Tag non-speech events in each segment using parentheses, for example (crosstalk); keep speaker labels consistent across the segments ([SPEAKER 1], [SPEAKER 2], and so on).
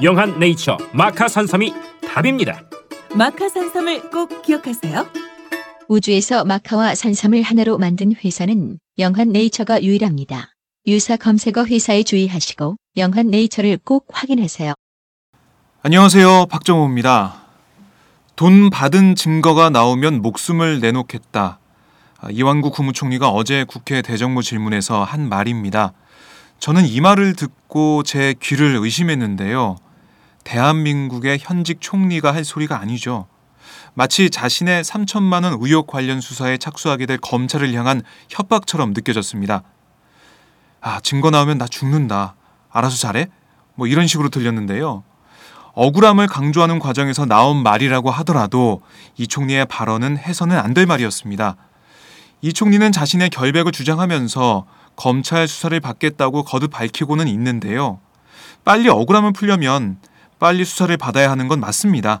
[SPEAKER 1] 영한 네이처 마카 산삼이 답입니다.
[SPEAKER 2] 마카 산삼을 꼭 기억하세요.
[SPEAKER 3] 우주에서 마카와 산삼을 하나로 만든 회사는 영한 네이처가 유일합니다. 유사 검색어 회사에 주의하시고 영한 네이처를 꼭 확인하세요.
[SPEAKER 4] 안녕하세요 박정호입니다. 돈 받은 증거가 나오면 목숨을 내놓겠다. 아, 이완구 국무총리가 어제 국회 대정부 질문에서 한 말입니다. 저는 이 말을 듣고 제 귀를 의심했는데요. 대한민국의 현직 총리가 할 소리가 아니죠. 마치 자신의 3천만 원 의혹 관련 수사에 착수하게 될 검찰을 향한 협박처럼 느껴졌습니다. 아, 증거 나오면 나 죽는다. 알아서 잘해? 뭐 이런 식으로 들렸는데요. 억울함을 강조하는 과정에서 나온 말이라고 하더라도 이 총리의 발언은 해서는 안 될 말이었습니다. 이 총리는 자신의 결백을 주장하면서 검찰 수사를 받겠다고 거듭 밝히고는 있는데요. 빨리 억울함을 풀려면 빨리 수사를 받아야 하는 건 맞습니다.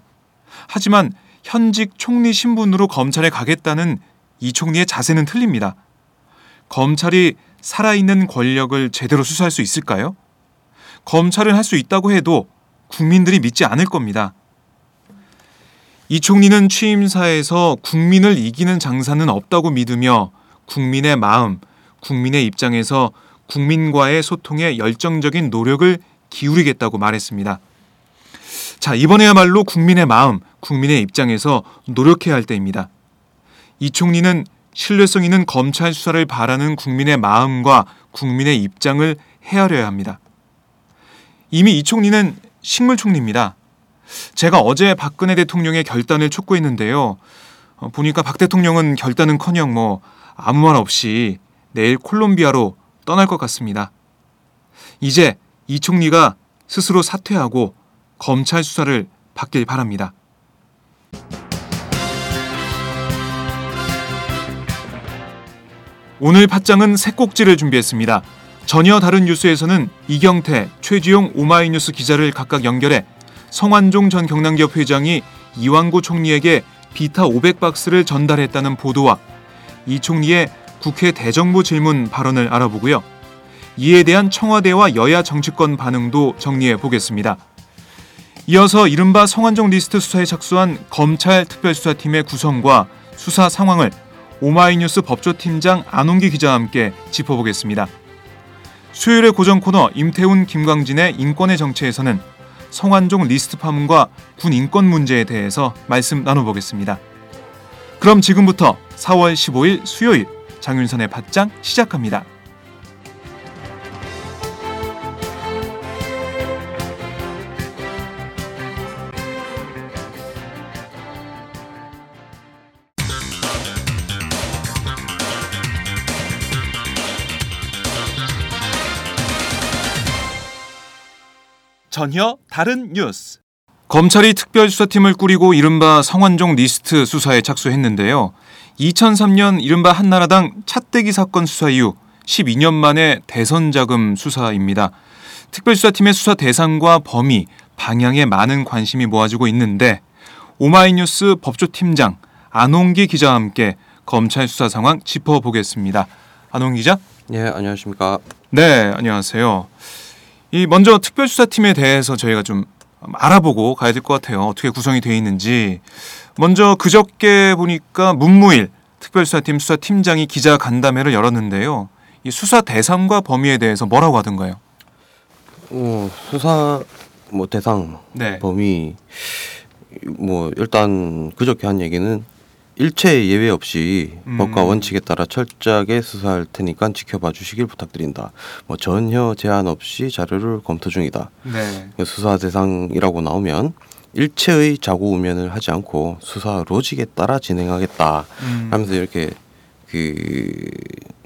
[SPEAKER 4] 하지만 현직 총리 신분으로 검찰에 가겠다는 이 총리의 자세는 틀립니다. 검찰이 살아있는 권력을 제대로 수사할 수 있을까요? 검찰은 할 수 있다고 해도 국민들이 믿지 않을 겁니다. 이 총리는 취임사에서 국민을 이기는 장사는 없다고 믿으며 국민의 마음, 국민의 입장에서 국민과의 소통에 열정적인 노력을 기울이겠다고 말했습니다. 자, 이번에야말로 국민의 마음, 국민의 입장에서 노력해야 할 때입니다. 이 총리는 신뢰성 있는 검찰 수사를 바라는 국민의 마음과 국민의 입장을 헤아려야 합니다. 이미 이 총리는 식물 총리입니다. 제가 어제 박근혜 대통령의 결단을 촉구했는데요. 어, 보니까 박 대통령은 결단은커녕 뭐 아무 말 없이 내일 콜롬비아로 떠날 것 같습니다. 이제 이 총리가 스스로 사퇴하고 검찰 수사를 받길 바랍니다. 오늘 팟장은 새 꼭지를 준비했습니다. 전혀 다른 뉴스에서는 이경태, 최지용 오마이뉴스 기자를 각각 연결해 성완종 전 경남기업 회장이 이완구 총리에게 비타 500박스를 전달했다는 보도와 이 총리의 국회 대정부 질문 발언을 알아보고요. 이에 대한 청와대와 여야 정치권 반응도 정리해 보겠습니다. 이어서 이른바 성완종 리스트 수사에 착수한 검찰 특별수사팀의 구성과 수사 상황을 오마이뉴스 법조팀장 안홍기 기자와 함께 짚어보겠습니다. 수요일의 고정 코너 임태훈 김광진의 인권의 정체에서는 성완종 리스트 파문과 군 인권 문제에 대해서 말씀 나눠보겠습니다. 그럼 지금부터 4월 15일 수요일 장윤선의 팟장 시작합니다. 전혀 다른 뉴스. 검찰이 특별수사팀을 꾸리고 이른바 성완종 리스트 수사에 착수했는데요. 2003년 이른바 한나라당 찻대기 사건 수사 이후 12년 만에 대선 자금 수사입니다. 특별수사팀의 수사 대상과 범위, 방향에 많은 관심이 모아지고 있는데 오마이뉴스 법조팀장 안홍기 기자와 함께 검찰 수사 상황 짚어보겠습니다. 안홍 기자.
[SPEAKER 5] 예, 안녕하십니까.
[SPEAKER 4] 네, 안녕하세요. 이 먼저 특별수사팀에 대해서 저희가 좀 알아보고 가야 될 것 같아요. 어떻게 구성이 되어 있는지. 먼저 그저께 보니까 문무일 특별수사팀 수사팀장이 기자 간담회를 열었는데요. 이 수사 대상과 범위에 대해서 뭐라고 하던가요?
[SPEAKER 5] 어, 수사 뭐 대상
[SPEAKER 4] 네.
[SPEAKER 5] 범위 뭐 일단 그저께 한 얘기는 일체 예외 없이
[SPEAKER 4] 음.
[SPEAKER 5] 법과 원칙에 따라 철저하게 수사할 테니까 지켜봐 주시길 부탁드린다. 뭐 전혀 제한 없이 자료를 검토 중이다.
[SPEAKER 4] 네.
[SPEAKER 5] 수사 대상이라고 나오면 일체의 자고 우면을 하지 않고 수사 로직에 따라 진행하겠다.
[SPEAKER 4] 음.
[SPEAKER 5] 하면서 이렇게 그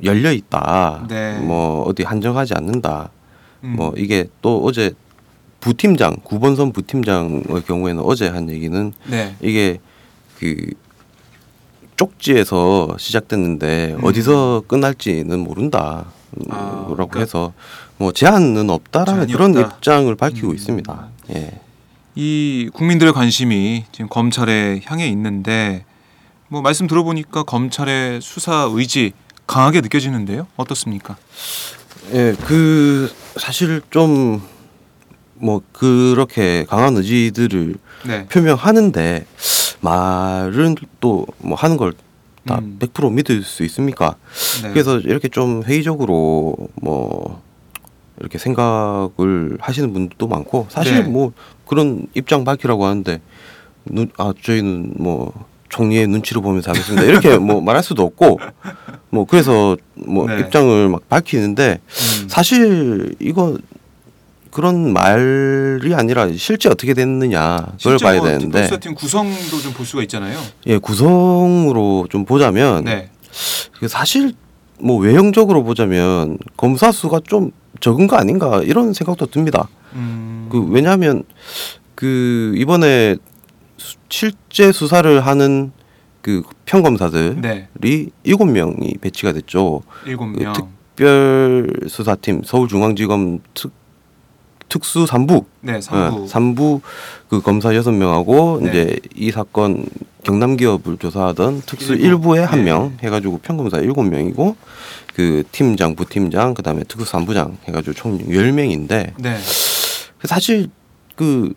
[SPEAKER 5] 열려 있다.
[SPEAKER 4] 네.
[SPEAKER 5] 뭐 어디 한정하지 않는다.
[SPEAKER 4] 음.
[SPEAKER 5] 뭐 이게 또 어제 부팀장 구본선 부팀장의 경우에는 어제 한 얘기는
[SPEAKER 4] 네.
[SPEAKER 5] 이게 그 쪽지에서 시작됐는데
[SPEAKER 4] 음.
[SPEAKER 5] 어디서 끝날지는 모른다.
[SPEAKER 4] 아,
[SPEAKER 5] 라고
[SPEAKER 4] 그러니까
[SPEAKER 5] 해서 뭐 제한은 없다라는 그런
[SPEAKER 4] 없다.
[SPEAKER 5] 입장을 밝히고
[SPEAKER 4] 음.
[SPEAKER 5] 있습니다. 예.
[SPEAKER 4] 이 국민들의 관심이 지금 검찰에 향해 있는데 뭐 말씀 들어보니까 검찰의 수사 의지 강하게 느껴지는데요. 어떻습니까?
[SPEAKER 5] 예, 그 사실 좀 뭐 그렇게 강한 의지들을
[SPEAKER 4] 네.
[SPEAKER 5] 표명하는데 말은 또 뭐 하는 걸다
[SPEAKER 4] 음.
[SPEAKER 5] 100% 믿을 수 있습니까?
[SPEAKER 4] 네.
[SPEAKER 5] 그래서 이렇게 좀 회의적으로 뭐 이렇게 생각을 하시는 분들도 많고 사실
[SPEAKER 4] 네.
[SPEAKER 5] 뭐 그런 입장 밝히라고 하는데 눈, 아 저희는 뭐 총리의 눈치를 보면서 하겠습니다 이렇게 뭐 (laughs) 말할 수도 없고 뭐 그래서 뭐
[SPEAKER 4] 네.
[SPEAKER 5] 입장을 막 밝히는데
[SPEAKER 4] 음.
[SPEAKER 5] 사실 이거 그런 말이 아니라 실제 어떻게 됐느냐 그걸
[SPEAKER 4] 실제
[SPEAKER 5] 봐야
[SPEAKER 4] 뭐
[SPEAKER 5] 되는데
[SPEAKER 4] 특별수사팀 구성도 좀 볼 수가 있잖아요.
[SPEAKER 5] 예 구성으로 좀 보자면
[SPEAKER 4] 네.
[SPEAKER 5] 그 사실 뭐 외형적으로 보자면 검사 수가 좀 적은 거 아닌가 이런 생각도 듭니다.
[SPEAKER 4] 음.
[SPEAKER 5] 그 왜냐하면 그 이번에 수- 실제 수사를 하는 그 평검사들이
[SPEAKER 4] 네.
[SPEAKER 5] 일곱 명이 배치가 됐죠.
[SPEAKER 4] 일곱
[SPEAKER 5] 그
[SPEAKER 4] 명.
[SPEAKER 5] 특별 수사팀 서울중앙지검 특 특수 삼부
[SPEAKER 4] 네. 삼부.
[SPEAKER 5] 어, 삼부 그 검사 여섯 명하고
[SPEAKER 4] 네.
[SPEAKER 5] 이제 이 사건 경남 기업을 조사하던 특수
[SPEAKER 4] 일곱.
[SPEAKER 5] 일부에 한
[SPEAKER 4] 네.
[SPEAKER 5] 명 해 가지고 평검사 일곱 명이고 그 팀장 부팀장 그다음에 특수 삼부장 해 가지고 총열 명인데
[SPEAKER 4] 네.
[SPEAKER 5] 사실 그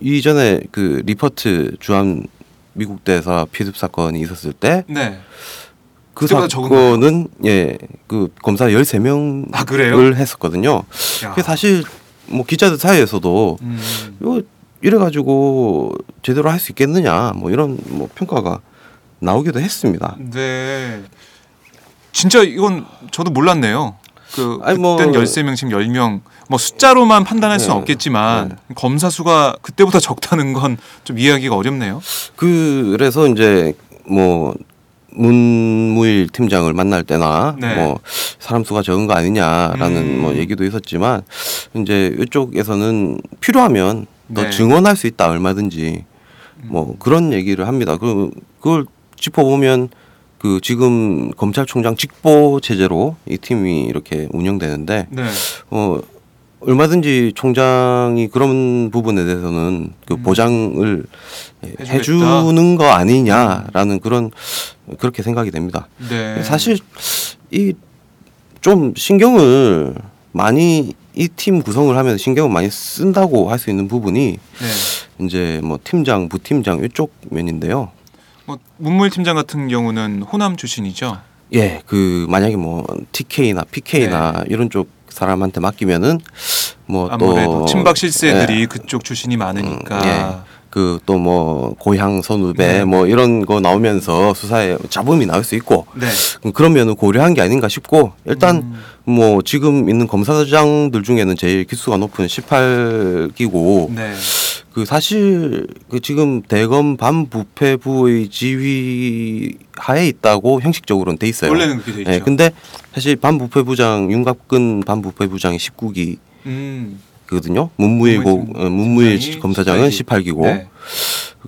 [SPEAKER 5] 이전에 그 리퍼트 주한 미국 대사 피습 사건이 있었을 때그
[SPEAKER 4] 네. 적은가요?
[SPEAKER 5] 사건은 예 그 검사 13명을
[SPEAKER 4] 아, 그래요?
[SPEAKER 5] 했었거든요.
[SPEAKER 4] 야.
[SPEAKER 5] 그 사실 뭐 기자들 사이에서도
[SPEAKER 4] 음.
[SPEAKER 5] 이거 이래 가지고 제대로 할 수 있겠느냐 뭐 이런 뭐 평가가 나오기도 했습니다.
[SPEAKER 4] 네. 진짜 이건 저도 몰랐네요. 그
[SPEAKER 5] 아니, 뭐-
[SPEAKER 4] 그땐 13명 지금 10명 뭐 숫자로만 판단할 수는
[SPEAKER 5] 네.
[SPEAKER 4] 없겠지만 검사 수가 그때보다 적다는 건 좀 이해하기가 어렵네요.
[SPEAKER 5] 그래서 이제 뭐 문무일 팀장을 만날 때나
[SPEAKER 4] 네.
[SPEAKER 5] 뭐 사람 수가 적은 거 아니냐라는
[SPEAKER 4] 음.
[SPEAKER 5] 뭐 얘기도 있었지만 이제 이쪽에서는 필요하면 더
[SPEAKER 4] 네.
[SPEAKER 5] 증언할 수 있다 얼마든지 뭐 그런 얘기를 합니다. 그 그걸 짚어보면 그 지금 검찰총장 직보 체제로 이 팀이 이렇게 운영되는데
[SPEAKER 4] 네.
[SPEAKER 5] 어 얼마든지 총장이 그런 부분에 대해서는 그 보장을 예,
[SPEAKER 4] 음.
[SPEAKER 5] 해주는 거 아니냐라는 그런 그렇게 생각이 됩니다.
[SPEAKER 4] 네.
[SPEAKER 5] 사실 이 좀 신경을 많이 이 팀 구성을 하면서 신경을 많이 쓴다고 할 수 있는 부분이
[SPEAKER 4] 네.
[SPEAKER 5] 이제 뭐 팀장, 부팀장 이쪽 면인데요.
[SPEAKER 4] 뭐 문무일 팀장 같은 경우는 호남 출신이죠.
[SPEAKER 5] 예, 그 만약에 뭐 TK나 PK나 이런 쪽 사람한테 맡기면은 뭐
[SPEAKER 4] 네. 아무래도
[SPEAKER 5] 또
[SPEAKER 4] 친박 실세들이
[SPEAKER 5] 예,
[SPEAKER 4] 그쪽 출신이 많으니까.
[SPEAKER 5] 예. 그 또 뭐 고향 선후배
[SPEAKER 4] 네.
[SPEAKER 5] 뭐 이런 거 나오면서 수사에 잡음이 나올 수 있고
[SPEAKER 4] 네.
[SPEAKER 5] 음, 그런 면을 고려한 게 아닌가 싶고 일단
[SPEAKER 4] 음.
[SPEAKER 5] 뭐 지금 있는 검사장들 중에는 제일 기수가 높은 18기고
[SPEAKER 4] 네.
[SPEAKER 5] 그 사실 그 지금 대검 반부패부의 지휘 하에 있다고 형식적으로는 돼 있어요.
[SPEAKER 4] 원래는 그렇게 돼 있죠.
[SPEAKER 5] 예, 근데 사실 반부패부장 윤갑근 반부패부장이 19기
[SPEAKER 4] 음.
[SPEAKER 5] 거든요. 문무일 고
[SPEAKER 4] 문무일
[SPEAKER 5] 검사장은
[SPEAKER 4] 18기.
[SPEAKER 5] 18기고.
[SPEAKER 4] 네.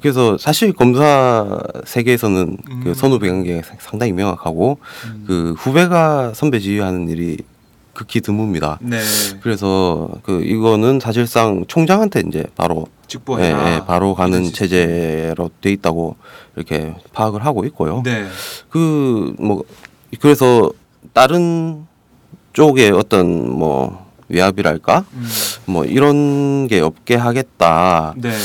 [SPEAKER 5] 그래서 사실 검사 세계에서는
[SPEAKER 4] 음.
[SPEAKER 5] 그 선후배 관계가 상당히 명확하고
[SPEAKER 4] 음.
[SPEAKER 5] 그 후배가 선배 지휘하는 일이 극히 드뭅니다.
[SPEAKER 4] 네.
[SPEAKER 5] 그래서 그 이거는 사실상 총장한테 이제 바로
[SPEAKER 4] 직보해라.
[SPEAKER 5] 예, 예, 바로 가는. 체제로 돼 있다고 이렇게 파악을 하고 있고요.
[SPEAKER 4] 네.
[SPEAKER 5] 그뭐 그래서 다른 쪽에 어떤 뭐 외압이랄까
[SPEAKER 4] 음,
[SPEAKER 5] 뭐 이런 게 없게 하겠다라는
[SPEAKER 4] 네.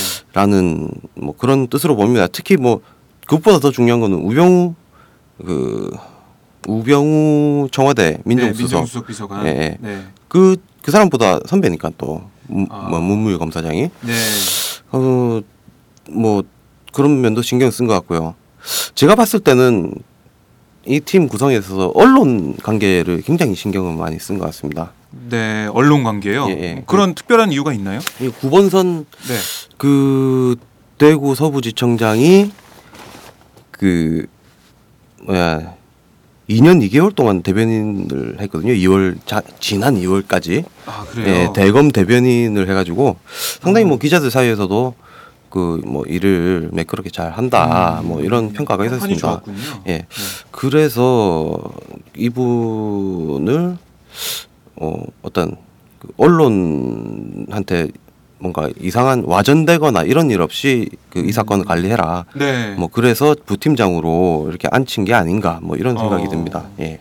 [SPEAKER 5] 뭐 그런 뜻으로 봅니다. 특히 뭐 그것보다 더 중요한 거는 우병우 그 우병우 청와대
[SPEAKER 4] 네,
[SPEAKER 5] 민정수석
[SPEAKER 4] 비서관.
[SPEAKER 5] 예, 예.
[SPEAKER 4] 네.
[SPEAKER 5] 그그 사람보다 선배니까 또 무-
[SPEAKER 4] 아.
[SPEAKER 5] 뭐 문무일 검사장이
[SPEAKER 4] 네.
[SPEAKER 5] 어, 뭐 그런 면도 신경 쓴 것 같고요. 제가 봤을 때는 이 팀 구성에 있어서 언론 관계를 굉장히 신경을 많이 쓴 것 같습니다.
[SPEAKER 4] 네. 언론 관계요.
[SPEAKER 5] 예, 예.
[SPEAKER 4] 그런 특별한 이유가 있나요?
[SPEAKER 5] 이 구본선
[SPEAKER 4] 네.
[SPEAKER 5] 그 대구 서부지청장이 그 뭐야 2년 2개월 동안 대변인을 했거든요. 2월 자, 지난 2월까지
[SPEAKER 4] 아, 그래요.
[SPEAKER 5] 예, 대검 대변인을 해가지고 상당히 뭐 기자들 사이에서도 그 뭐 일을 매끄럽게 잘 한다 뭐 이런 평가가
[SPEAKER 4] 음.
[SPEAKER 5] 있었습니다. 예,
[SPEAKER 4] 네.
[SPEAKER 5] 그래서 이분을 어 어떤 그 언론한테 뭔가 이상한 와전되거나 이런 일 없이 그 이 사건을 관리해라.
[SPEAKER 4] 네.
[SPEAKER 5] 뭐 그래서 부팀장으로 이렇게 앉힌 게 아닌가 뭐 이런 생각이
[SPEAKER 4] 어.
[SPEAKER 5] 듭니다. 예.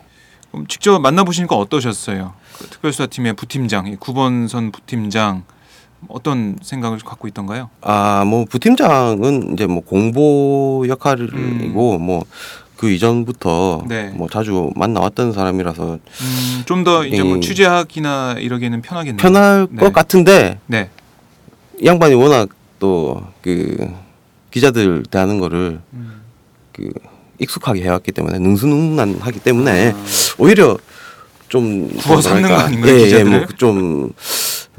[SPEAKER 4] 그럼 직접 만나보시니까 어떠셨어요? 그 특별수사팀의 부팀장, 이 구본선 부팀장 어떤 생각을 갖고 있던가요?
[SPEAKER 5] 아, 뭐 부팀장은 이제 뭐 공보 역할이고 뭐 그 이전부터
[SPEAKER 4] 음. 네.
[SPEAKER 5] 뭐 자주 만나왔던 사람이라서
[SPEAKER 4] 음, 좀더 이제 뭐
[SPEAKER 5] 이-
[SPEAKER 4] 취재하기나 이러기에는 편하겠네요.
[SPEAKER 5] 편할
[SPEAKER 4] 네.
[SPEAKER 5] 것 같은데
[SPEAKER 4] 네.
[SPEAKER 5] 이 양반이 워낙 또 그 기자들 대하는 거를
[SPEAKER 4] 음.
[SPEAKER 5] 그 익숙하게 해왔기 때문에 능수능란하기 때문에
[SPEAKER 4] 아.
[SPEAKER 5] 오히려 좀
[SPEAKER 4] 구워
[SPEAKER 5] 뭐랄까,
[SPEAKER 4] 거 아닌가요,
[SPEAKER 5] 예, 예? 뭐좀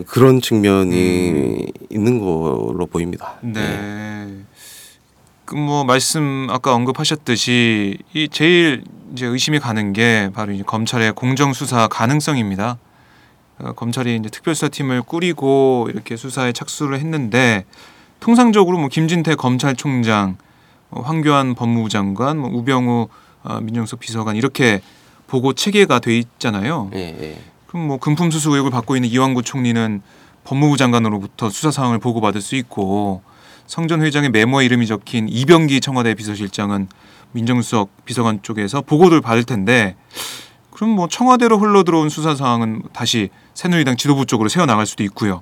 [SPEAKER 5] 그런 측면이 있는 걸로 보입니다. 예.
[SPEAKER 4] 네. 그 뭐 말씀 아까 언급하셨듯이 이 제일 이제 의심이 가는 게 바로 이제 검찰의 공정 수사 가능성입니다. 어, 검찰이 이제 특별수사팀을 꾸리고 이렇게 수사에 착수를 했는데 통상적으로 뭐 김진태 검찰총장, 어, 황교안 법무부 장관, 뭐 우병우 어, 민정수석 비서관 이렇게 보고 체계가 돼 있잖아요.
[SPEAKER 5] 예, 예.
[SPEAKER 4] 그럼 뭐 금품 수수 의혹을 받고 있는 이완구 총리는 법무부 장관으로부터 수사 상황을 보고받을 수 있고 성전 회장의 메모에 이름이 적힌 이병기 청와대 비서실장은 민정수석 비서관 쪽에서 보고를 받을 텐데 그럼 뭐 청와대로 흘러 들어온 수사 상황은 다시 새누리당 지도부 쪽으로 세워 나갈 수도 있고요.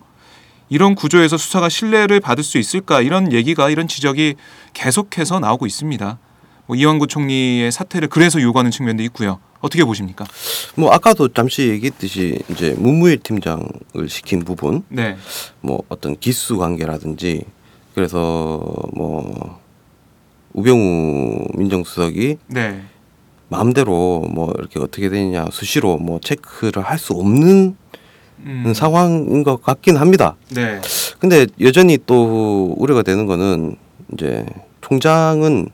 [SPEAKER 4] 이런 구조에서 수사가 신뢰를 받을 수 있을까 이런 얘기가 이런 지적이 계속해서 나오고 있습니다. 뭐 이완구 총리의 사퇴를 그래서 요구하는 측면도 있고요. 어떻게 보십니까?
[SPEAKER 5] 뭐 아까도 잠시 얘기했듯이 이제 문무일 팀장을 시킨 부분,
[SPEAKER 4] 네.
[SPEAKER 5] 뭐 어떤 기수 관계라든지 그래서 뭐 우병우 민정수석이
[SPEAKER 4] 네.
[SPEAKER 5] 마음대로 뭐 이렇게 어떻게 되느냐 수시로 뭐 체크를 할 수 없는
[SPEAKER 4] 음.
[SPEAKER 5] 상황인 것 같긴 합니다.
[SPEAKER 4] 네.
[SPEAKER 5] 근데 여전히 또 우려가 되는 거는 이제 총장은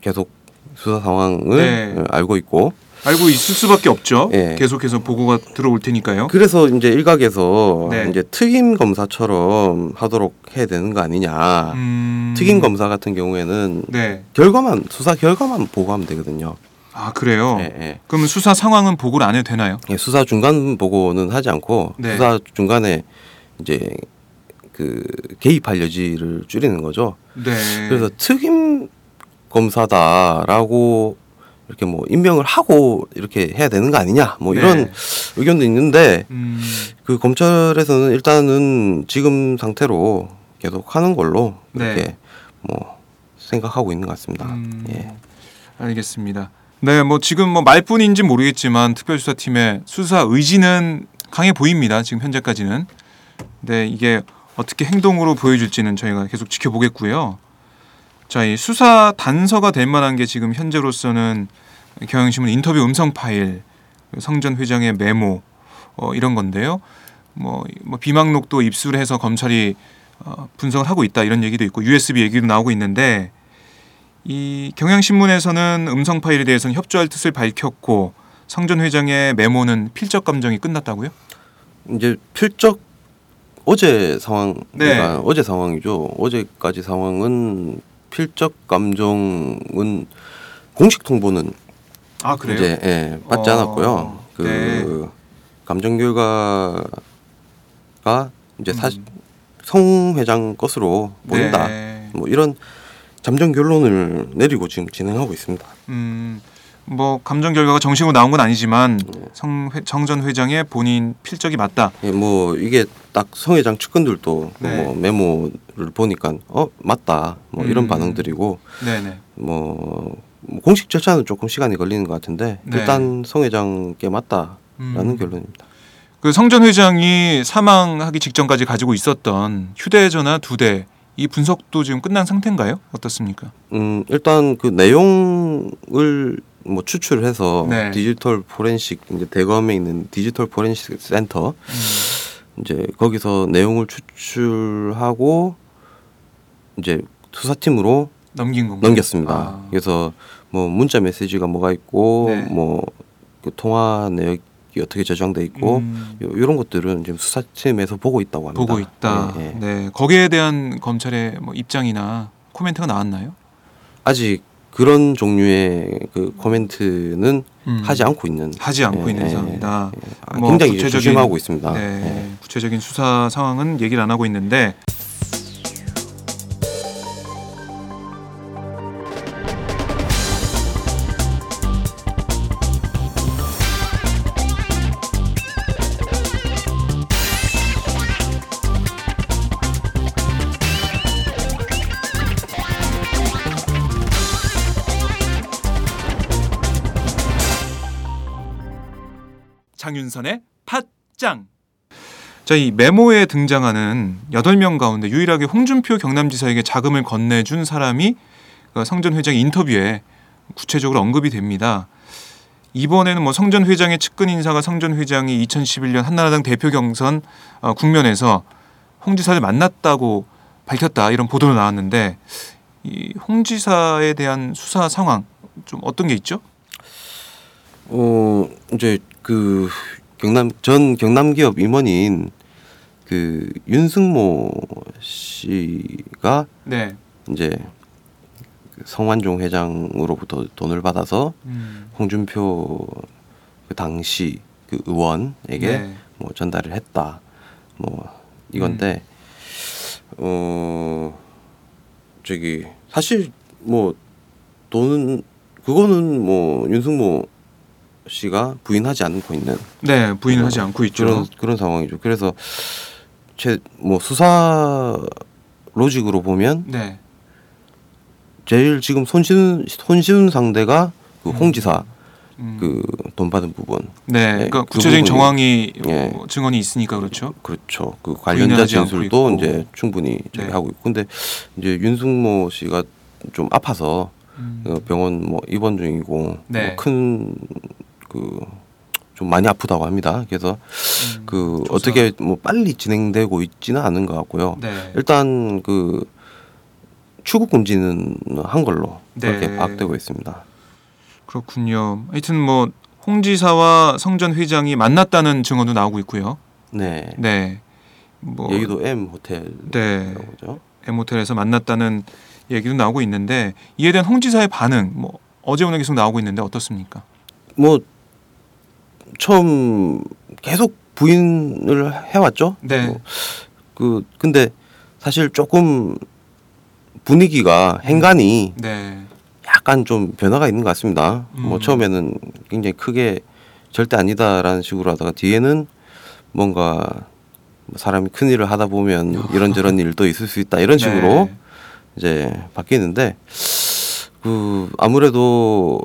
[SPEAKER 5] 계속 수사 상황을
[SPEAKER 4] 네.
[SPEAKER 5] 알고 있고
[SPEAKER 4] 알고 있을 수밖에 없죠.
[SPEAKER 5] 예.
[SPEAKER 4] 계속해서 보고가 들어올 테니까요.
[SPEAKER 5] 그래서 이제 일각에서
[SPEAKER 4] 네.
[SPEAKER 5] 이제 특임 검사처럼 하도록 해야 되는 거 아니냐.
[SPEAKER 4] 음.
[SPEAKER 5] 특임 검사 같은 경우에는
[SPEAKER 4] 네.
[SPEAKER 5] 결과만 수사 결과만 보고하면 되거든요.
[SPEAKER 4] 아 그래요.
[SPEAKER 5] 예, 예.
[SPEAKER 4] 그럼 수사 상황은 보고를 안 해도 되나요?
[SPEAKER 5] 예, 수사 중간 보고는 하지 않고
[SPEAKER 4] 네.
[SPEAKER 5] 수사 중간에 이제 그 개입할 여지를 줄이는 거죠.
[SPEAKER 4] 네.
[SPEAKER 5] 그래서 특임 검사다라고 이렇게 뭐 임명을 하고 이렇게 해야 되는 거 아니냐 뭐 이런
[SPEAKER 4] 네.
[SPEAKER 5] 의견도 있는데
[SPEAKER 4] 음.
[SPEAKER 5] 그 검찰에서는 일단은 지금 상태로 계속 하는 걸로
[SPEAKER 4] 네.
[SPEAKER 5] 이렇게 뭐 생각하고 있는 것 같습니다.
[SPEAKER 4] 음.
[SPEAKER 5] 예.
[SPEAKER 4] 알겠습니다. 네, 뭐 지금 뭐 말뿐인지 모르겠지만 특별수사팀의 수사 의지는 강해 보입니다. 지금 현재까지는. 네, 이게 어떻게 행동으로 보여줄지는 저희가 계속 지켜보겠고요. 자, 이 수사 단서가 될 만한 게 지금 현재로서는 경향신문 인터뷰 음성 파일, 성전 회장의 메모 어, 이런 건데요. 뭐, 뭐 비망록도 입수해서 검찰이 어, 분석을 하고 있다 이런 얘기도 있고 USB 얘기도 나오고 있는데 이 경향신문에서는 음성 파일에 대해서는 협조할 뜻을 밝혔고 성전 회장의 메모는 필적 감정이 끝났다고요?
[SPEAKER 5] 이제 필적 어제 상황
[SPEAKER 4] 네.
[SPEAKER 5] 그러니까 어제 상황이죠. 어제까지 상황은 필적 감정은 공식 통보는
[SPEAKER 4] 아 그래요?
[SPEAKER 5] 이제 예, 받지
[SPEAKER 4] 어,
[SPEAKER 5] 않았고요. 그
[SPEAKER 4] 네.
[SPEAKER 5] 감정 결과가 이제 사
[SPEAKER 4] 음.
[SPEAKER 5] 성 회장 것으로 보인다.
[SPEAKER 4] 네.
[SPEAKER 5] 뭐 이런 잠정 결론을 내리고 지금 진행하고 있습니다.
[SPEAKER 4] 음, 뭐 감정 결과가 정식으로 나온 건 아니지만
[SPEAKER 5] 네.
[SPEAKER 4] 성 회- 정전 회장의 본인 필적이 맞다.
[SPEAKER 5] 예, 뭐 이게 딱 성 회장 측근들도
[SPEAKER 4] 네.
[SPEAKER 5] 뭐 메모를 보니까 어 맞다 뭐 이런
[SPEAKER 4] 음.
[SPEAKER 5] 반응들이고
[SPEAKER 4] 네네.
[SPEAKER 5] 뭐, 뭐 공식 절차는 조금 시간이 걸리는 것 같은데
[SPEAKER 4] 네.
[SPEAKER 5] 일단 성 회장께 맞다라는
[SPEAKER 4] 음.
[SPEAKER 5] 결론입니다.
[SPEAKER 4] 그 성전 회장이 사망하기 직전까지 가지고 있었던 휴대전화 두 대 이 분석도 지금 끝난 상태인가요? 어떻습니까?
[SPEAKER 5] 음 일단 그 내용을 뭐 추출해서
[SPEAKER 4] 네.
[SPEAKER 5] 디지털 포렌식 이제 대검에 있는 디지털 포렌식 센터
[SPEAKER 4] 음.
[SPEAKER 5] 이제 거기서 내용을 추출하고 이제 수사팀으로
[SPEAKER 4] 넘긴 건가요?
[SPEAKER 5] 넘겼습니다.
[SPEAKER 4] 아.
[SPEAKER 5] 그래서 뭐 문자 메시지가 뭐가 있고
[SPEAKER 4] 네.
[SPEAKER 5] 뭐그 통화 내역이 어떻게 저장돼 있고
[SPEAKER 4] 음,
[SPEAKER 5] 요, 이런 것들은 지금 수사팀에서 보고 있다고 합니다.
[SPEAKER 4] 보고 있다.
[SPEAKER 5] 예, 예.
[SPEAKER 4] 네, 거기에 대한 검찰의 뭐 입장이나 코멘트가 나왔나요?
[SPEAKER 5] 아직 그런 종류의 그 코멘트는
[SPEAKER 4] 음.
[SPEAKER 5] 하지 않고 있는
[SPEAKER 4] 하지 않고
[SPEAKER 5] 예,
[SPEAKER 4] 있는
[SPEAKER 5] 예,
[SPEAKER 4] 상황이다.
[SPEAKER 5] 아,
[SPEAKER 4] 뭐
[SPEAKER 5] 굉장히
[SPEAKER 4] 구체적인-
[SPEAKER 5] 조심하고 있습니다.
[SPEAKER 4] 네,
[SPEAKER 5] 예.
[SPEAKER 4] 구체적인 수사 상황은 얘기를 안 하고 있는데 장윤선의 팟짱. 자, 이 메모에 등장하는 8명 가운데 유일하게 홍준표 경남지사에게 자금을 건네준 사람이 그 성전 회장의 인터뷰에 구체적으로 언급이 됩니다. 이번에는 뭐 성전 회장의 측근 인사가 성전 회장이 2011년 한나라당 대표 경선 어, 국면에서 홍 지사를 만났다고 밝혔다 이런 보도로 나왔는데 이홍 지사에 대한 수사 상황 좀 어떤 게 있죠?
[SPEAKER 5] 어 이제 그 경남 전 경남 기업 임원인 그 윤승모 씨가
[SPEAKER 4] 네.
[SPEAKER 5] 이제 그 성완종 회장으로부터 돈을 받아서
[SPEAKER 4] 음.
[SPEAKER 5] 홍준표 그 당시 그 의원에게
[SPEAKER 4] 네.
[SPEAKER 5] 뭐 전달을 했다. 뭐 이건데 어 저기 사실 뭐 돈은 그거는 뭐 윤승모 씨가 부인하지 않고 있는
[SPEAKER 4] 네, 부인을 하지 않고 있죠.
[SPEAKER 5] 그런 그런 상황이죠. 그래서 제 뭐 수사 로직으로 보면
[SPEAKER 4] 네.
[SPEAKER 5] 제일 지금 손쉬운 손쉬운 상대가 그 홍지사
[SPEAKER 4] 음.
[SPEAKER 5] 그돈 받은 부분
[SPEAKER 4] 네,
[SPEAKER 5] 네,
[SPEAKER 4] 그러니까
[SPEAKER 5] 그
[SPEAKER 4] 구체적인
[SPEAKER 5] 부분이-
[SPEAKER 4] 정황이
[SPEAKER 5] 예.
[SPEAKER 4] 어, 증언이 있으니까 그렇죠.
[SPEAKER 5] 그렇죠. 그 관련자
[SPEAKER 4] 부인하지
[SPEAKER 5] 진술도. 이제 충분히 저기
[SPEAKER 4] 네.
[SPEAKER 5] 하고 있고 근데 이제 윤승모 씨가 좀 아파서
[SPEAKER 4] 음.
[SPEAKER 5] 어, 병원 뭐 입원 중이고
[SPEAKER 4] 네.
[SPEAKER 5] 큰 그 좀 많이 아프다고 합니다. 그래서
[SPEAKER 4] 음,
[SPEAKER 5] 그
[SPEAKER 4] 조사.
[SPEAKER 5] 어떻게 뭐 빨리 진행되고 있지는 않은 것 같고요.
[SPEAKER 4] 네.
[SPEAKER 5] 일단 그 출국 금지는 한 걸로 그렇게
[SPEAKER 4] 네.
[SPEAKER 5] 파악되고 있습니다.
[SPEAKER 4] 그렇군요. 하여튼 뭐 홍지사와 성전 회장이 만났다는 증언도 나오고 있고요.
[SPEAKER 5] 네.
[SPEAKER 4] 네. 뭐
[SPEAKER 5] 여기도 M 호텔
[SPEAKER 4] 네.
[SPEAKER 5] 나오죠.
[SPEAKER 4] M호텔에서 만났다는 얘기도 나오고 있는데 이에 대한 홍 지사의 반응 뭐 어제 오늘 계속 나오고 있는데 어떻습니까?
[SPEAKER 5] 뭐 처음 계속 부인을 해왔죠.
[SPEAKER 4] 네.
[SPEAKER 5] 뭐, 그 근데 사실 조금 분위기가 행간이
[SPEAKER 4] 네.
[SPEAKER 5] 약간 좀 변화가 있는 것 같습니다. 뭐
[SPEAKER 4] 음.
[SPEAKER 5] 처음에는 굉장히 크게 절대 아니다라는 식으로 하다가 뒤에는 뭔가 뭐 사람이 큰 일을 하다 보면 이런저런 일도 있을 수 있다 이런 식으로
[SPEAKER 4] 네.
[SPEAKER 5] 이제 바뀌는데 그 아무래도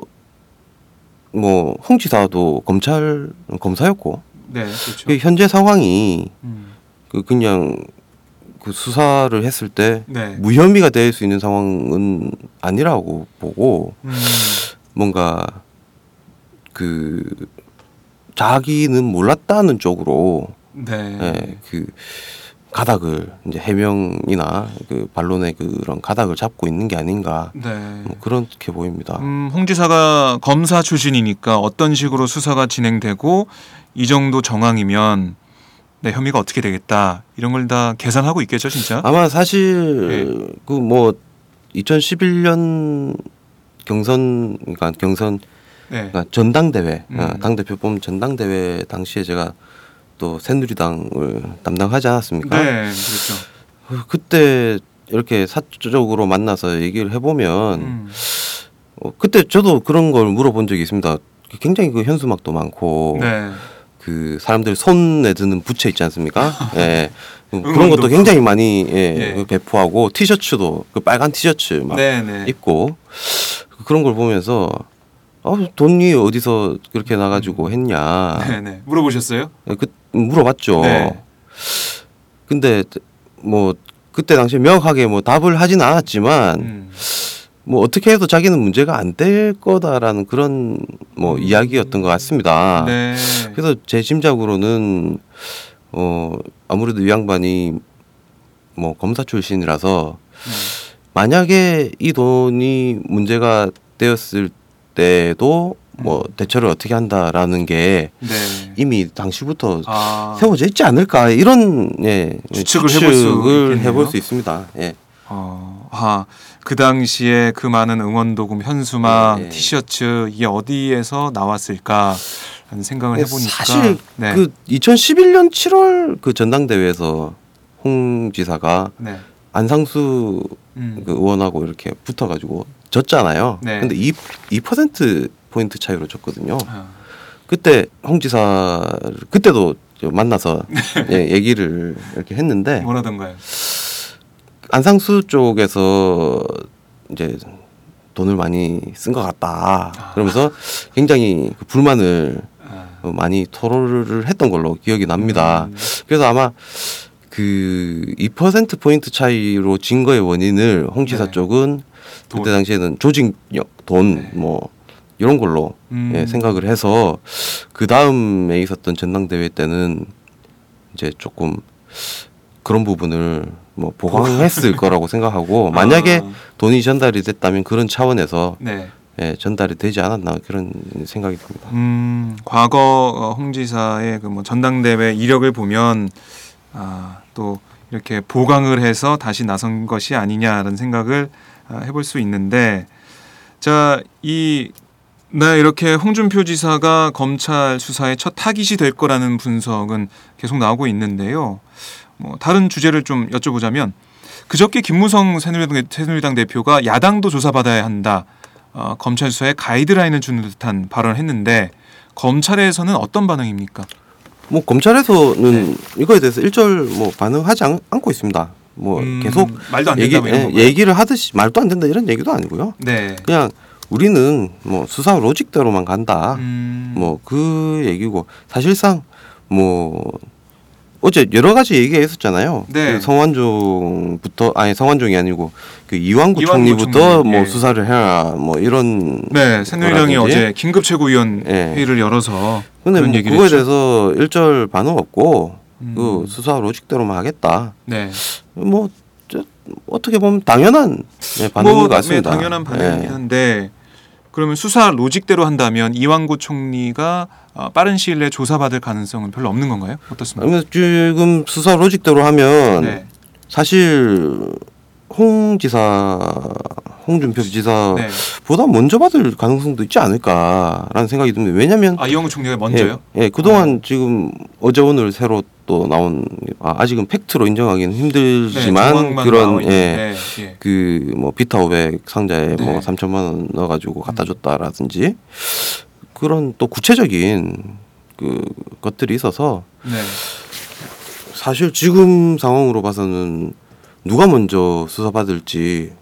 [SPEAKER 5] 뭐 홍지사도 검찰 검사였고
[SPEAKER 4] 네, 그렇죠.
[SPEAKER 5] 그 현재 상황이
[SPEAKER 4] 음.
[SPEAKER 5] 그 그냥 그 수사를 했을 때
[SPEAKER 4] 네.
[SPEAKER 5] 무혐의가 될 수 있는 상황은 아니라고 보고
[SPEAKER 4] 음.
[SPEAKER 5] 뭔가 그 자기는 몰랐다는 쪽으로
[SPEAKER 4] 네.
[SPEAKER 5] 예, 그 가닥을 이제 해명이나 그 반론의 그런 가닥을 잡고 있는 게 아닌가
[SPEAKER 4] 네.
[SPEAKER 5] 뭐 그렇게 보입니다.
[SPEAKER 4] 음, 홍 지사가 검사 출신이니까 어떤 식으로 수사가 진행되고 이 정도 정황이면 네, 혐의가 어떻게 되겠다 이런 걸 다 계산하고 있겠죠, 진짜.
[SPEAKER 5] 아마 사실 그뭐 2011년 경선 그러니까 경선
[SPEAKER 4] 네.
[SPEAKER 5] 그러니까 전당대회
[SPEAKER 4] 음.
[SPEAKER 5] 어, 당 대표 뽑는 전당대회 당시에 제가 또 새누리당을 담당하지 않았습니까?
[SPEAKER 4] 네, 그렇죠.
[SPEAKER 5] 어, 그때 이렇게 사적으로 만나서 얘기를 해보면
[SPEAKER 4] 음.
[SPEAKER 5] 어, 그때 저도 그런 걸 물어본 적이 있습니다. 굉장히 그 현수막도 많고
[SPEAKER 4] 네.
[SPEAKER 5] 그 사람들 손에 드는 부채 있지 않습니까? (laughs) 예. 그런
[SPEAKER 4] 응원도
[SPEAKER 5] 것도 굉장히 많이 예,
[SPEAKER 4] 예.
[SPEAKER 5] 배포하고 티셔츠도 그 빨간 티셔츠 막
[SPEAKER 4] 네, 네.
[SPEAKER 5] 입고 그런 걸 보면서 어, 돈이 어디서 그렇게 나가지고 했냐
[SPEAKER 4] 네, 네. 물어보셨어요?
[SPEAKER 5] 그 물어봤죠.
[SPEAKER 4] 네.
[SPEAKER 5] 근데 뭐 그때 당시에 명확하게 뭐 답을 하진 않았지만
[SPEAKER 4] 음.
[SPEAKER 5] 뭐 어떻게 해도 자기는 문제가 안 될 거다라는 그런 뭐 이야기였던 것 같습니다.
[SPEAKER 4] 음. 네.
[SPEAKER 5] 그래서 제 짐작으로는 어 아무래도 이 양반이 뭐 검사 출신이라서
[SPEAKER 4] 네.
[SPEAKER 5] 만약에 이 돈이 문제가 되었을 때도 뭐 대처를 어떻게 한다라는 게
[SPEAKER 4] 네.
[SPEAKER 5] 이미 당시부터
[SPEAKER 4] 아.
[SPEAKER 5] 세워져 있지 않을까 이런 예
[SPEAKER 4] 추측을 해볼 수
[SPEAKER 5] 추측을. 해볼 수 있습니다. 예.
[SPEAKER 4] 어, 아, 그 당시에 그 많은 응원도금, 현수막,
[SPEAKER 5] 네.
[SPEAKER 4] 티셔츠 이게 어디에서 나왔을까라는 생각을 해보니까
[SPEAKER 5] 사실
[SPEAKER 4] 네.
[SPEAKER 5] 그 2011년 7월 그 전당대회에서 홍 지사가
[SPEAKER 4] 네.
[SPEAKER 5] 안상수
[SPEAKER 4] 음.
[SPEAKER 5] 그 의원하고 이렇게 붙어가지고 졌잖아요.
[SPEAKER 4] 네.
[SPEAKER 5] 근데 2, 2% 포인트 차이로 졌거든요.
[SPEAKER 4] 아,
[SPEAKER 5] 그때 홍 지사 그때도 저 만나서
[SPEAKER 4] 네. (laughs)
[SPEAKER 5] 예, 얘기를 이렇게 했는데
[SPEAKER 4] 뭐라던가요?
[SPEAKER 5] 안상수 쪽에서 이제 돈을 많이 쓴 것 같다. 그러면서 굉장히 그 불만을
[SPEAKER 4] 아,
[SPEAKER 5] 어, 많이 토로를 했던 걸로 기억이 납니다.
[SPEAKER 4] 음.
[SPEAKER 5] 그래서 아마 그 2% 포인트 차이로 진 거의 원인을 홍 지사
[SPEAKER 4] 네.
[SPEAKER 5] 쪽은
[SPEAKER 4] 돈.
[SPEAKER 5] 그때 당시에는 조직력, 돈
[SPEAKER 4] 네.
[SPEAKER 5] 뭐 이런 걸로
[SPEAKER 4] 음.
[SPEAKER 5] 예, 생각을 해서 그 다음에 있었던 전당대회 때는 이제 조금 그런 부분을 뭐 보강했을 거라고 생각하고 만약에
[SPEAKER 4] 아.
[SPEAKER 5] 돈이 전달이 됐다면 그런 차원에서
[SPEAKER 4] 네.
[SPEAKER 5] 예, 전달이 되지 않았나 그런 생각이 듭니다.
[SPEAKER 4] 음, 과거 어, 홍 지사의 그 뭐 전당대회 이력을 보면 아, 또 이렇게 보강을 해서 다시 나선 것이 아니냐라는 생각을 아, 해볼 수 있는데 자, 이 네, 이렇게 홍준표 지사가 검찰 수사의 첫 타깃이 될 거라는 분석은 계속 나오고 있는데요. 뭐 다른 주제를 좀 여쭤보자면 그저께 김무성 새누리당, 새누리당 대표가 야당도 조사받아야 한다. 어, 검찰 수사에 가이드라인을 주는 듯한 발언을 했는데 검찰에서는 어떤 반응입니까?
[SPEAKER 5] 뭐 검찰에서는 이거에 대해서 일절 뭐 반응하지 않, 고 있습니다. 뭐
[SPEAKER 4] 네. 음,
[SPEAKER 5] 계속
[SPEAKER 4] 말도 안
[SPEAKER 5] 얘기,
[SPEAKER 4] 된다 뭐 이런
[SPEAKER 5] 예? 얘기를 하듯이 말도 안 된다 이런 얘기도 아니고요.
[SPEAKER 4] 네.
[SPEAKER 5] 그냥 우리는 뭐 수사 로직대로만 간다.
[SPEAKER 4] 음,
[SPEAKER 5] 뭐그 얘기고 사실상 뭐 어제 여러 가지 얘기가 있었잖아요.
[SPEAKER 4] 네.
[SPEAKER 5] 그 성완종부터 아니 성완종이 아니고 그 이완구,
[SPEAKER 4] 이완구
[SPEAKER 5] 총리부터
[SPEAKER 4] 총리,
[SPEAKER 5] 뭐
[SPEAKER 4] 예.
[SPEAKER 5] 수사를 해라 뭐 이런
[SPEAKER 4] 네, 새누리당이. 어제 긴급 최고위원
[SPEAKER 5] 예.
[SPEAKER 4] 회의를 열어서
[SPEAKER 5] 근데
[SPEAKER 4] 그런
[SPEAKER 5] 뭐 그거에
[SPEAKER 4] 했죠.
[SPEAKER 5] 대해서 일절 반응 없고
[SPEAKER 4] 음.
[SPEAKER 5] 그 수사 로직대로만 하겠다.
[SPEAKER 4] 네.
[SPEAKER 5] 뭐 저, 어떻게 보면 당연한 네, 반응인
[SPEAKER 4] 뭐,
[SPEAKER 5] 것 같습니다.
[SPEAKER 4] 네, 당연한 반응이긴
[SPEAKER 5] 예.
[SPEAKER 4] 한데 그러면 수사 로직대로 한다면 이완구 총리가 어, 빠른 시일 내에 조사받을 가능성은 별로 없는 건가요? 어떻습니까?
[SPEAKER 5] 지금 수사 로직대로 하면
[SPEAKER 4] 네.
[SPEAKER 5] 사실 홍 지사, 홍준표 지사보다
[SPEAKER 4] 네.
[SPEAKER 5] 먼저 받을 가능성도 있지 않을까라는 생각이 듭니다. 왜냐하면
[SPEAKER 4] 아 이완구 총리가 먼저요?
[SPEAKER 5] 예, 예, 그동안 지금 어제 오늘 새로 또 나온 아, 아직은 팩트로 인정하기는
[SPEAKER 4] 네,
[SPEAKER 5] 힘들지만
[SPEAKER 4] 나와
[SPEAKER 5] 그런 예,
[SPEAKER 4] 있는데, 예.
[SPEAKER 5] 그 뭐 비타 500 상자에
[SPEAKER 4] 네.
[SPEAKER 5] 뭐 3천만 원 넣어가지고 갖다 줬다라든지 그런 또 구체적인 그 것들이 있어서
[SPEAKER 4] 네.
[SPEAKER 5] 사실 지금 상황으로 봐서는 누가 먼저 수사받을지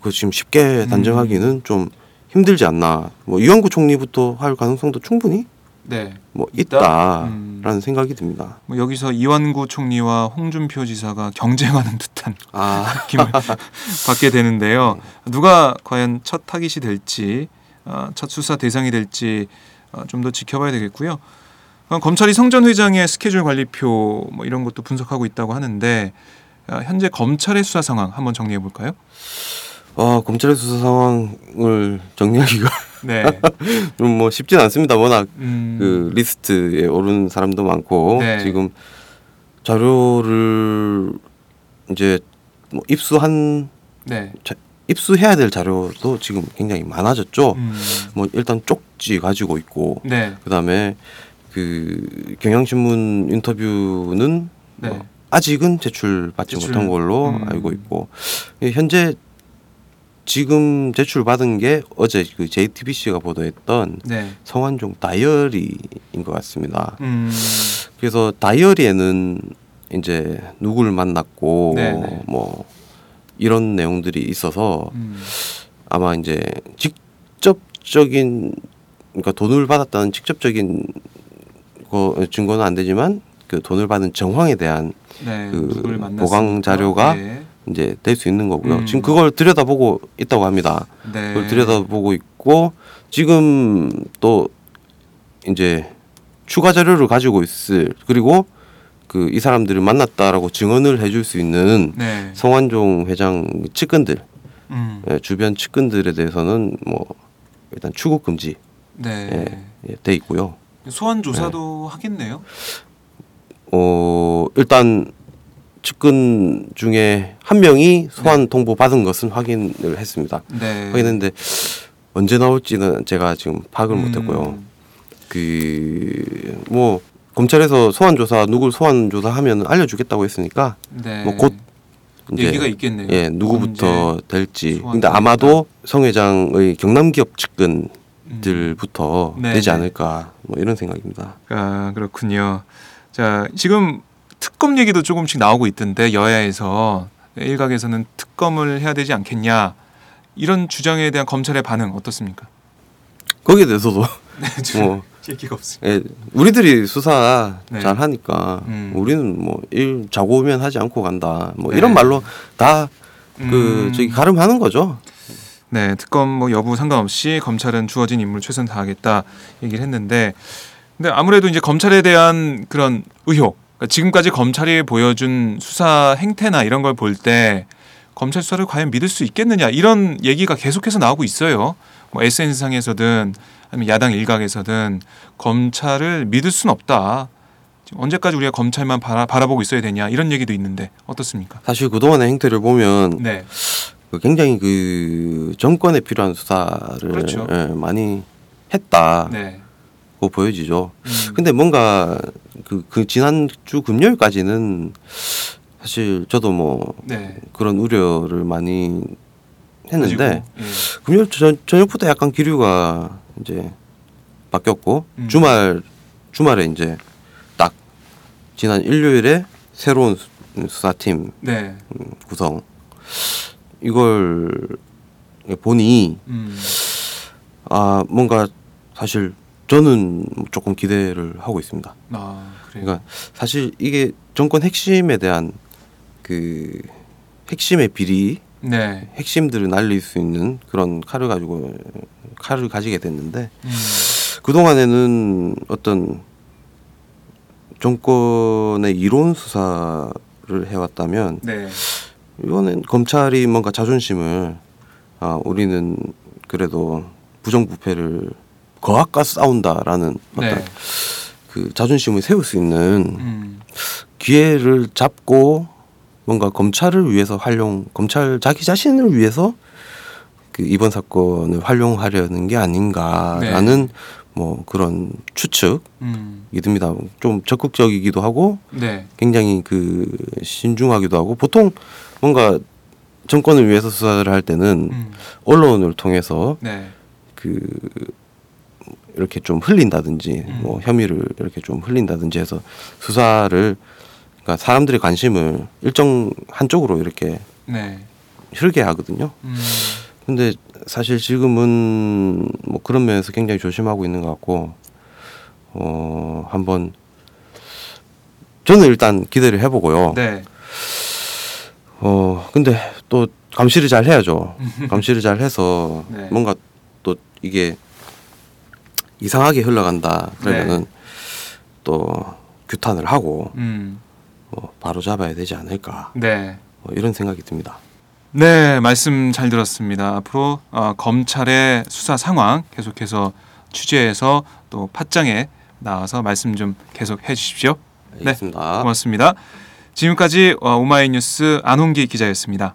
[SPEAKER 5] 그 지금
[SPEAKER 4] 음.
[SPEAKER 5] 쉽게 단정하기는 좀 힘들지 않나. 뭐 이완구 총리부터 할 가능성도 충분히
[SPEAKER 4] 네.
[SPEAKER 5] 뭐
[SPEAKER 4] 있다?
[SPEAKER 5] 있다라는
[SPEAKER 4] 음.
[SPEAKER 5] 생각이 듭니다.
[SPEAKER 4] 뭐 여기서 이완구 총리와 홍준표 지사가 경쟁하는 듯한
[SPEAKER 5] 아, (laughs)
[SPEAKER 4] 느낌을 (laughs) 받게 되는데요. 누가 과연 첫 타깃이 될지, 어, 첫 수사 대상이 될지 어, 좀더 지켜봐야 되겠고요. 어, 검찰이 성 전 회장의 스케줄 관리표 뭐 이런 것도 분석하고 있다고 하는데 어, 현재 검찰의 수사 상황 한번 정리해 볼까요?
[SPEAKER 5] 어, 검찰의 수사 상황을 정리하기가 (laughs)
[SPEAKER 4] 네. (laughs)
[SPEAKER 5] 좀뭐 쉽진 않습니다. 워낙
[SPEAKER 4] 음,
[SPEAKER 5] 그 리스트에 오른 사람도 많고
[SPEAKER 4] 네.
[SPEAKER 5] 지금 자료를 이제 뭐 입수한
[SPEAKER 4] 네.
[SPEAKER 5] 입수해야 될 자료도 지금 굉장히 많아졌죠.
[SPEAKER 4] 음,
[SPEAKER 5] 뭐 일단 쪽지 가지고 있고
[SPEAKER 4] 네.
[SPEAKER 5] 그다음에 그 경향신문 인터뷰는
[SPEAKER 4] 네.
[SPEAKER 5] 뭐 아직은 제출받지
[SPEAKER 4] 제출,
[SPEAKER 5] 못한 걸로
[SPEAKER 4] 음.
[SPEAKER 5] 알고 있고 예, 현재 지금 제출받은 게 어제 그 JTBC가 보도했던
[SPEAKER 4] 네.
[SPEAKER 5] 성완종 다이어리인 것 같습니다.
[SPEAKER 4] 음.
[SPEAKER 5] 그래서 다이어리에는 이제 누구를 만났고
[SPEAKER 4] 네네.
[SPEAKER 5] 뭐 이런 내용들이 있어서
[SPEAKER 4] 음.
[SPEAKER 5] 아마 이제 직접적인 그러니까 돈을 받았다는 직접적인 거 증거는 안 되지만 그 돈을 받은 정황에 대한
[SPEAKER 4] 네.
[SPEAKER 5] 그? 보강 자료가
[SPEAKER 4] 네.
[SPEAKER 5] 이제 될 수 있는 거고요.
[SPEAKER 4] 음.
[SPEAKER 5] 지금 그걸 들여다보고 있다고 합니다.
[SPEAKER 4] 네.
[SPEAKER 5] 그걸 들여다보고 있고 지금 또 이제 추가 자료를 가지고 있을 그리고 그 이 사람들을 만났다라고 증언을 해줄 수 있는
[SPEAKER 4] 네.
[SPEAKER 5] 성완종 회장 측근들
[SPEAKER 4] 음.
[SPEAKER 5] 예, 주변 측근들에 대해서는 뭐 일단 출국 금지
[SPEAKER 4] 네.
[SPEAKER 5] 예, 예, 돼 있고요.
[SPEAKER 4] 소환 조사도 하겠네요.
[SPEAKER 5] 어 일단 측근 중에 한 명이 소환 통보 받은 것은 확인을 했습니다.
[SPEAKER 4] 네.
[SPEAKER 5] 확인했는데 언제 나올지는 제가 지금 파악을
[SPEAKER 4] 음.
[SPEAKER 5] 못했고요. 그 뭐 검찰에서 소환 조사 누굴 소환 조사하면 알려주겠다고 했으니까
[SPEAKER 4] 네.
[SPEAKER 5] 뭐곧 이제
[SPEAKER 4] 얘기가 있겠네요.
[SPEAKER 5] 예 누구부터 될지. 근데? 아마도 성 회장의 경남 기업 측근들부터
[SPEAKER 4] 음. 네,
[SPEAKER 5] 되지
[SPEAKER 4] 네.
[SPEAKER 5] 않을까 뭐 이런 생각입니다.
[SPEAKER 4] 아 그렇군요. 자 지금 특검 얘기도 조금씩 나오고 있던데 여야에서 일각에서는 특검을 해야 되지 않겠냐 이런 주장에 대한 검찰의 반응 어떻습니까?
[SPEAKER 5] 거기에 대해서도 (laughs)
[SPEAKER 4] 네,
[SPEAKER 5] 뭐
[SPEAKER 4] 얘기가 없습니다.
[SPEAKER 5] 예, 우리들이 수사
[SPEAKER 4] 네.
[SPEAKER 5] 잘 하니까
[SPEAKER 4] 음.
[SPEAKER 5] 우리는 뭐 일 자고 오면 하지 않고 간다. 뭐
[SPEAKER 4] 네.
[SPEAKER 5] 이런 말로 다그
[SPEAKER 4] 음.
[SPEAKER 5] 저기 가름하는 거죠.
[SPEAKER 4] 네, 특검 뭐 여부 상관없이 검찰은 주어진 임무 최선 다하겠다 얘기를 했는데, 근데 아무래도 이제 검찰에 대한 그런 의혹, 그러니까 지금까지 검찰이 보여준 수사 행태나 이런 걸 볼 때 검찰 수사를 과연 믿을 수 있겠느냐 이런 얘기가 계속해서 나오고 있어요. 뭐 SNS 상에서든 아니면 야당 일각에서든 검찰을 믿을 수는 없다. 언제까지 우리가 검찰만 바라, 바라보고 있어야 되냐 이런 얘기도 있는데 어떻습니까?
[SPEAKER 5] 사실 그동안의 행태를 보면
[SPEAKER 4] 네,
[SPEAKER 5] 그 굉장히 그 정권에 필요한 수사를
[SPEAKER 4] 그렇죠.
[SPEAKER 5] 예, 많이 했다 고
[SPEAKER 4] 네.
[SPEAKER 5] 보여지죠.
[SPEAKER 4] 음,
[SPEAKER 5] 근데 뭔가 그, 그 지난주 금요일까지는 사실 저도 뭐
[SPEAKER 4] 네.
[SPEAKER 5] 그런 우려를 많이 했는데
[SPEAKER 4] 예.
[SPEAKER 5] 금요일 저, 저녁부터 약간 기류가 이제 바뀌었고
[SPEAKER 4] 음.
[SPEAKER 5] 주말 주말에 이제 딱 지난 일요일에 새로운 수- 수사팀
[SPEAKER 4] 네.
[SPEAKER 5] 음, 구성 이걸 보니
[SPEAKER 4] 음.
[SPEAKER 5] 아 뭔가 사실 저는 조금 기대를 하고 있습니다.
[SPEAKER 4] 아.
[SPEAKER 5] 그러니까 사실 이게 정권 핵심에 대한 그 핵심의 비리
[SPEAKER 4] 네.
[SPEAKER 5] 핵심들을 날릴 수 있는 그런 칼을 가지고 칼을 가지게 됐는데
[SPEAKER 4] 음.
[SPEAKER 5] 그 동안에는 어떤 정권의 이론 수사를 해왔다면
[SPEAKER 4] 네.
[SPEAKER 5] 이번엔 검찰이 뭔가 자존심을 아 우리는 그래도 부정부패를 거학과 싸운다라는 어떤
[SPEAKER 4] 네.
[SPEAKER 5] 그 자존심을 세울 수 있는
[SPEAKER 4] 음.
[SPEAKER 5] 기회를 잡고 뭔가 검찰을 위해서 활용 검찰 자기 자신을 위해서 그 이번 사건을 활용하려는 게 아닌가라는 뭐 그런 추측이
[SPEAKER 4] 음.
[SPEAKER 5] 듭니다. 좀 적극적이기도 하고
[SPEAKER 4] 네.
[SPEAKER 5] 굉장히 그 신중하기도 하고 보통 뭔가 정권을 위해서 수사를 할 때는
[SPEAKER 4] 음.
[SPEAKER 5] 언론을 통해서
[SPEAKER 4] 네.
[SPEAKER 5] 그 이렇게 좀 흘린다든지
[SPEAKER 4] 음.
[SPEAKER 5] 뭐 혐의를 이렇게 좀 흘린다든지 해서 수사를 그러니까 사람들의 관심을 일정 한쪽으로 이렇게
[SPEAKER 4] 네.
[SPEAKER 5] 흐르게 하거든요.
[SPEAKER 4] 음.
[SPEAKER 5] 근데 사실 지금은 뭐 그런 면에서 굉장히 조심하고 있는 것 같고 어 한번 저는 일단 기대를 해보고요.
[SPEAKER 4] 네.
[SPEAKER 5] 어 근데 또 감시를 잘 해야죠. (laughs) 감시를 잘 해서
[SPEAKER 4] 네.
[SPEAKER 5] 뭔가 또 이게 이상하게 흘러간다 그러면은
[SPEAKER 4] 네.
[SPEAKER 5] 또 규탄을 하고
[SPEAKER 4] 음.
[SPEAKER 5] 뭐 바로 잡아야 되지 않을까
[SPEAKER 4] 네.
[SPEAKER 5] 뭐 이런 생각이 듭니다.
[SPEAKER 4] 네, 말씀 잘 들었습니다. 앞으로 어, 검찰의 수사 상황 계속해서 취재해서 또 팟짱에 나와서 말씀 좀 계속 해주십시오. 네,
[SPEAKER 5] 알겠습니다.
[SPEAKER 4] 고맙습니다. 지금까지 어, 오마이뉴스 안홍기 기자였습니다.